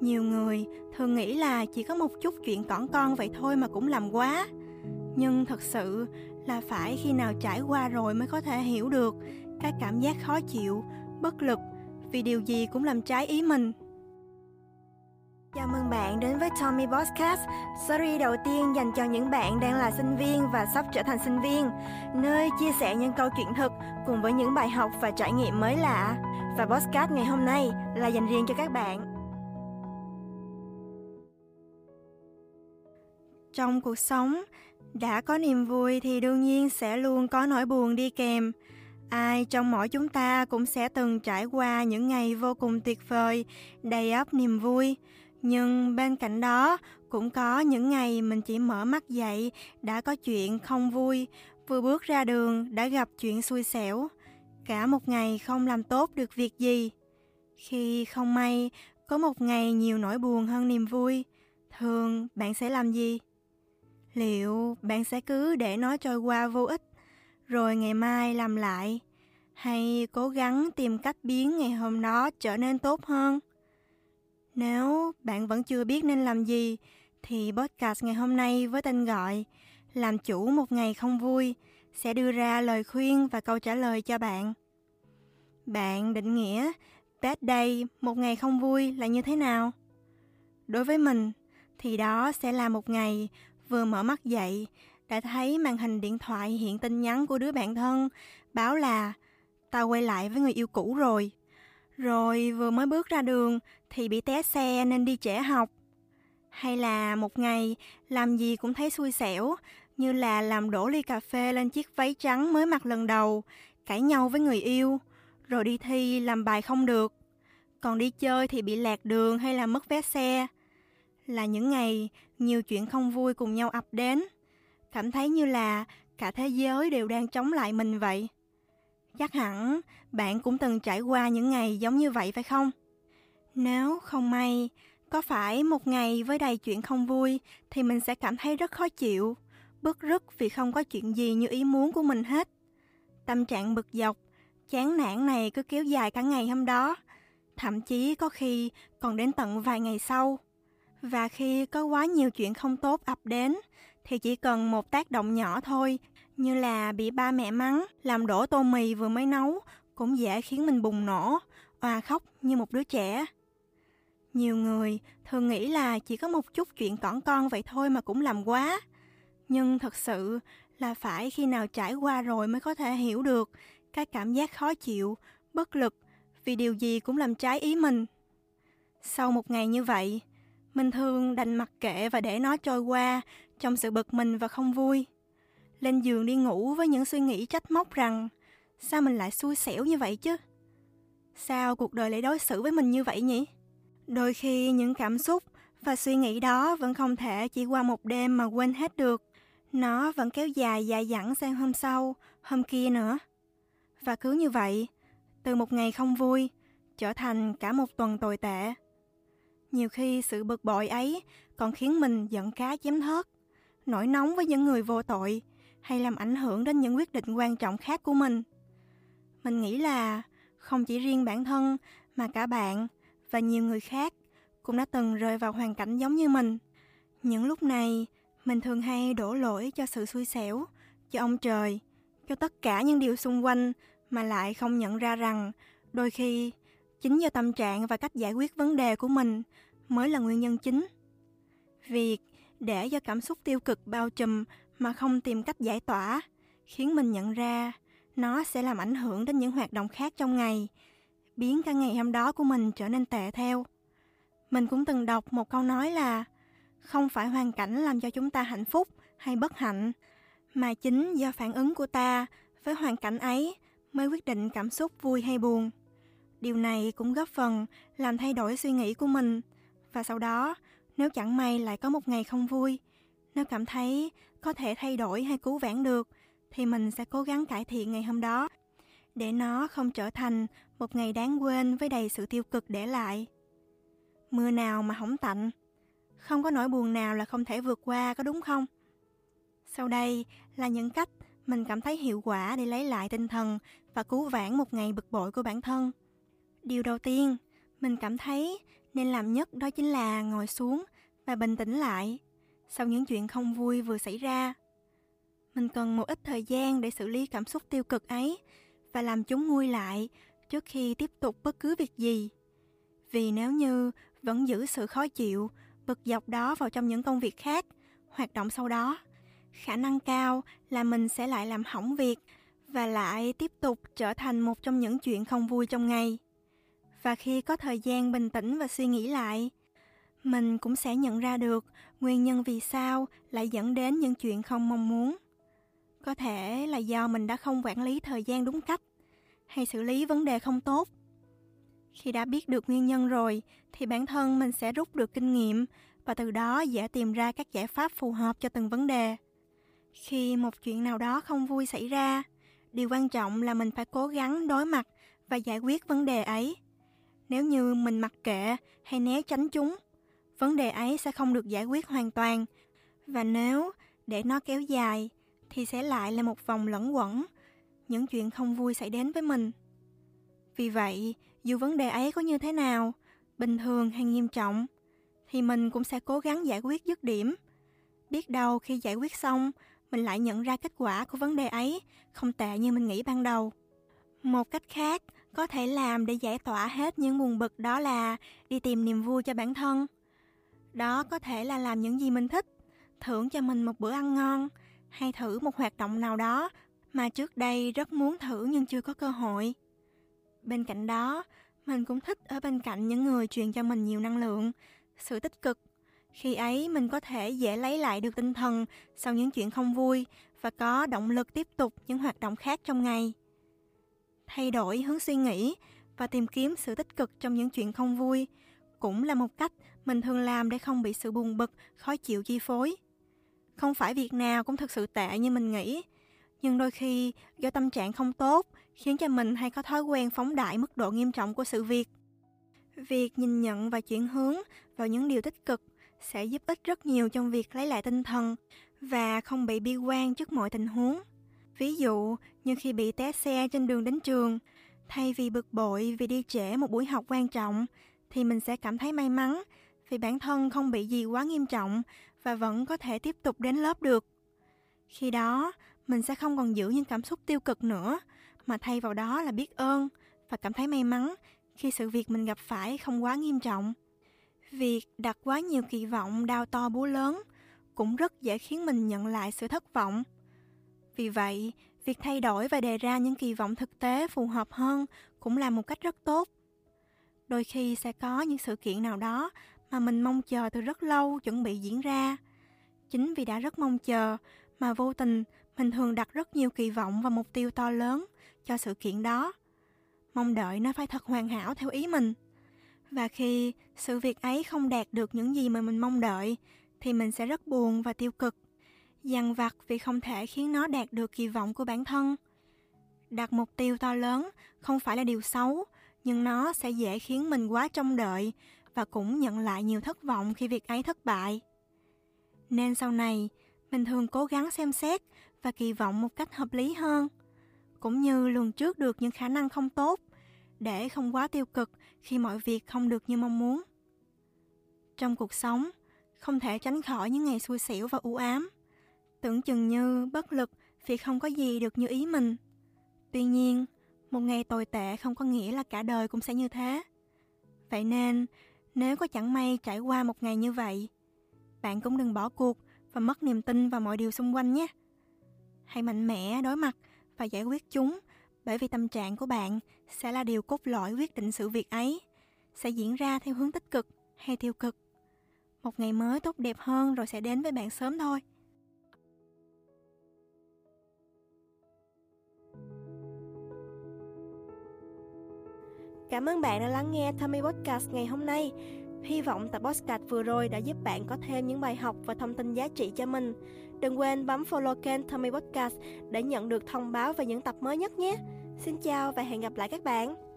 Nhiều người thường nghĩ là chỉ có một chút chuyện cỏn con vậy thôi mà cũng làm quá. Nhưng thật sự là phải khi nào trải qua rồi mới có thể hiểu được cái cảm giác khó chịu, bất lực vì điều gì cũng làm trái ý mình. Chào mừng bạn đến với Tommy Podcast, series đầu tiên dành cho những bạn đang là sinh viên và sắp trở thành sinh viên, nơi chia sẻ những câu chuyện thực cùng với những bài học và trải nghiệm mới lạ. Và podcast ngày hôm nay là dành riêng cho các bạn. Trong cuộc sống, đã có niềm vui thì đương nhiên sẽ luôn có nỗi buồn đi kèm. Ai trong mỗi chúng ta cũng sẽ từng trải qua những ngày vô cùng tuyệt vời, đầy ắp niềm vui. Nhưng bên cạnh đó cũng có những ngày mình chỉ mở mắt dậy đã có chuyện không vui, vừa bước ra đường đã gặp chuyện xui xẻo, cả một ngày không làm tốt được việc gì. Khi không may có một ngày nhiều nỗi buồn hơn niềm vui, thường bạn sẽ làm gì? Liệu bạn sẽ cứ để nó trôi qua vô ích, rồi ngày mai làm lại, hay cố gắng tìm cách biến ngày hôm đó trở nên tốt hơn? Nếu bạn vẫn chưa biết nên làm gì, thì podcast ngày hôm nay với tên gọi Làm chủ một ngày không vui sẽ đưa ra lời khuyên và câu trả lời cho bạn. Bạn định nghĩa bad day, một ngày không vui là như thế nào? Đối với mình, thì đó sẽ là một ngày vừa mở mắt dậy đã thấy màn hình điện thoại hiện tin nhắn của đứa bạn thân báo là tao quay lại với người yêu cũ rồi. Rồi vừa mới bước ra đường thì bị té xe nên đi trễ học. Hay là một ngày làm gì cũng thấy xui xẻo, như là làm đổ ly cà phê lên chiếc váy trắng mới mặc lần đầu, cãi nhau với người yêu, rồi đi thi làm bài không được. Còn đi chơi thì bị lạc đường hay là mất vé xe. Là những ngày nhiều chuyện không vui cùng nhau ập đến. Cảm thấy như là cả thế giới đều đang chống lại mình vậy. Chắc hẳn bạn cũng từng trải qua những ngày giống như vậy phải không? Nếu không may, có phải một ngày với đầy chuyện không vui thì mình sẽ cảm thấy rất khó chịu, bức rứt vì không có chuyện gì như ý muốn của mình hết. Tâm trạng bực dọc, chán nản này cứ kéo dài cả ngày hôm đó, thậm chí có khi còn đến tận vài ngày sau. Và khi có quá nhiều chuyện không tốt ập đến thì chỉ cần một tác động nhỏ thôi, như là bị ba mẹ mắng, làm đổ tô mì vừa mới nấu cũng dễ khiến mình bùng nổ, hoa khóc như một đứa trẻ. Nhiều người thường nghĩ là chỉ có một chút chuyện cỏn con vậy thôi mà cũng làm quá. Nhưng thật sự là phải khi nào trải qua rồi mới có thể hiểu được cái cảm giác khó chịu, bất lực vì điều gì cũng làm trái ý mình. Sau một ngày như vậy, mình thường đành mặc kệ và để nó trôi qua trong sự bực mình và không vui. Lên giường đi ngủ với những suy nghĩ trách móc rằng sao mình lại xui xẻo như vậy chứ? Sao cuộc đời lại đối xử với mình như vậy nhỉ? Đôi khi những cảm xúc và suy nghĩ đó vẫn không thể chỉ qua một đêm mà quên hết được. Nó vẫn kéo dài dài dẳng sang hôm sau, hôm kia nữa. Và cứ như vậy, từ một ngày không vui, trở thành cả một tuần tồi tệ. Nhiều khi sự bực bội ấy còn khiến mình giận cá chém thớt, nổi nóng với những người vô tội hay làm ảnh hưởng đến những quyết định quan trọng khác của mình. Mình nghĩ là không chỉ riêng bản thân mà cả bạn và nhiều người khác cũng đã từng rơi vào hoàn cảnh giống như mình. Những lúc này, mình thường hay đổ lỗi cho sự xui xẻo, cho ông trời, cho tất cả những điều xung quanh mà lại không nhận ra rằng đôi khi chính do tâm trạng và cách giải quyết vấn đề của mình mới là nguyên nhân chính. Việc để cho cảm xúc tiêu cực bao trùm mà không tìm cách giải tỏa khiến mình nhận ra nó sẽ làm ảnh hưởng đến những hoạt động khác trong ngày, biến cả ngày hôm đó của mình trở nên tệ theo. Mình cũng từng đọc một câu nói là không phải hoàn cảnh làm cho chúng ta hạnh phúc hay bất hạnh, mà chính do phản ứng của ta với hoàn cảnh ấy mới quyết định cảm xúc vui hay buồn. Điều này cũng góp phần làm thay đổi suy nghĩ của mình và sau đó nếu chẳng may lại có một ngày không vui, nếu cảm thấy có thể thay đổi hay cứu vãn được thì mình sẽ cố gắng cải thiện ngày hôm đó để nó không trở thành một ngày đáng quên với đầy sự tiêu cực để lại. Mưa nào mà hỏng tạnh, không có nỗi buồn nào là không thể vượt qua có đúng không? Sau đây là những cách mình cảm thấy hiệu quả để lấy lại tinh thần và cứu vãn một ngày bực bội của bản thân. Điều đầu tiên, mình cảm thấy Nên làm nhất đó chính là ngồi xuống và bình tĩnh lại sau những chuyện không vui vừa xảy ra. Mình cần một ít thời gian để xử lý cảm xúc tiêu cực ấy và làm chúng nguôi lại trước khi tiếp tục bất cứ việc gì. Vì nếu như vẫn giữ sự khó chịu, bực dọc đó vào trong những công việc khác, hoạt động sau đó, khả năng cao là mình sẽ lại làm hỏng việc và lại tiếp tục trở thành một trong những chuyện không vui trong ngày. Và khi có thời gian bình tĩnh và suy nghĩ lại, mình cũng sẽ nhận ra được nguyên nhân vì sao lại dẫn đến những chuyện không mong muốn. Có thể là do mình đã không quản lý thời gian đúng cách hay xử lý vấn đề không tốt. Khi đã biết được nguyên nhân rồi thì bản thân mình sẽ rút được kinh nghiệm và từ đó dễ tìm ra các giải pháp phù hợp cho từng vấn đề. Khi một chuyện nào đó không vui xảy ra, điều quan trọng là mình phải cố gắng đối mặt và giải quyết vấn đề ấy. Nếu như mình mặc kệ hay né tránh chúng, vấn đề ấy sẽ không được giải quyết hoàn toàn. Và nếu để nó kéo dài thì sẽ lại là một vòng lẫn quẩn, những chuyện không vui xảy đến với mình. Vì vậy, dù vấn đề ấy có như thế nào, bình thường hay nghiêm trọng, thì mình cũng sẽ cố gắng giải quyết dứt điểm. Biết đâu khi giải quyết xong, mình lại nhận ra kết quả của vấn đề ấy không tệ như mình nghĩ ban đầu. Một cách khác có thể làm để giải tỏa hết những buồn bực đó là đi tìm niềm vui cho bản thân. Đó có thể là làm những gì mình thích, thưởng cho mình một bữa ăn ngon, hay thử một hoạt động nào đó mà trước đây rất muốn thử nhưng chưa có cơ hội. Bên cạnh đó, mình cũng thích ở bên cạnh những người truyền cho mình nhiều năng lượng, sự tích cực. Khi ấy mình có thể dễ lấy lại được tinh thần sau những chuyện không vui và có động lực tiếp tục những hoạt động khác trong ngày. Thay đổi hướng suy nghĩ và tìm kiếm sự tích cực trong những chuyện không vui cũng là một cách mình thường làm để không bị sự buồn bực, khó chịu chi phối. Không phải việc nào cũng thực sự tệ như mình nghĩ, nhưng đôi khi do tâm trạng không tốt khiến cho mình hay có thói quen phóng đại mức độ nghiêm trọng của sự việc. Việc nhìn nhận và chuyển hướng vào những điều tích cực sẽ giúp ích rất nhiều trong việc lấy lại tinh thần và không bị bi quan trước mọi tình huống. Ví dụ như khi bị té xe trên đường đến trường, thay vì bực bội vì đi trễ một buổi học quan trọng, thì mình sẽ cảm thấy may mắn vì bản thân không bị gì quá nghiêm trọng và vẫn có thể tiếp tục đến lớp được. Khi đó, mình sẽ không còn giữ những cảm xúc tiêu cực nữa, mà thay vào đó là biết ơn và cảm thấy may mắn khi sự việc mình gặp phải không quá nghiêm trọng. Việc đặt quá nhiều kỳ vọng đau to búa lớn cũng rất dễ khiến mình nhận lại sự thất vọng. Vì vậy, việc thay đổi và đề ra những kỳ vọng thực tế phù hợp hơn cũng là một cách rất tốt. Đôi khi sẽ có những sự kiện nào đó mà mình mong chờ từ rất lâu chuẩn bị diễn ra. Chính vì đã rất mong chờ mà vô tình mình thường đặt rất nhiều kỳ vọng và mục tiêu to lớn cho sự kiện đó. Mong đợi nó phải thật hoàn hảo theo ý mình. Và khi sự việc ấy không đạt được những gì mà mình mong đợi thì mình sẽ rất buồn và tiêu cực. Dằn vặt vì không thể khiến nó đạt được kỳ vọng của bản thân. Đặt mục tiêu to lớn không phải là điều xấu, nhưng nó sẽ dễ khiến mình quá trông đợi và cũng nhận lại nhiều thất vọng khi việc ấy thất bại. Nên sau này, mình thường cố gắng xem xét và kỳ vọng một cách hợp lý hơn, cũng như lường trước được những khả năng không tốt để không quá tiêu cực khi mọi việc không được như mong muốn. Trong cuộc sống, không thể tránh khỏi những ngày xui xẻo và u ám, tưởng chừng như bất lực vì không có gì được như ý mình. Tuy nhiên, một ngày tồi tệ không có nghĩa là cả đời cũng sẽ như thế. Vậy nên, nếu có chẳng may trải qua một ngày như vậy, bạn cũng đừng bỏ cuộc và mất niềm tin vào mọi điều xung quanh nhé. Hãy mạnh mẽ đối mặt và giải quyết chúng bởi vì tâm trạng của bạn sẽ là điều cốt lõi quyết định sự việc ấy sẽ diễn ra theo hướng tích cực hay tiêu cực. Một ngày mới tốt đẹp hơn rồi sẽ đến với bạn sớm thôi. Cảm ơn bạn đã lắng nghe Tommy Podcast ngày hôm nay. Hy vọng tập podcast vừa rồi đã giúp bạn có thêm những bài học và thông tin giá trị cho mình. Đừng quên bấm follow kênh Tommy Podcast để nhận được thông báo về những tập mới nhất nhé. Xin chào và hẹn gặp lại các bạn.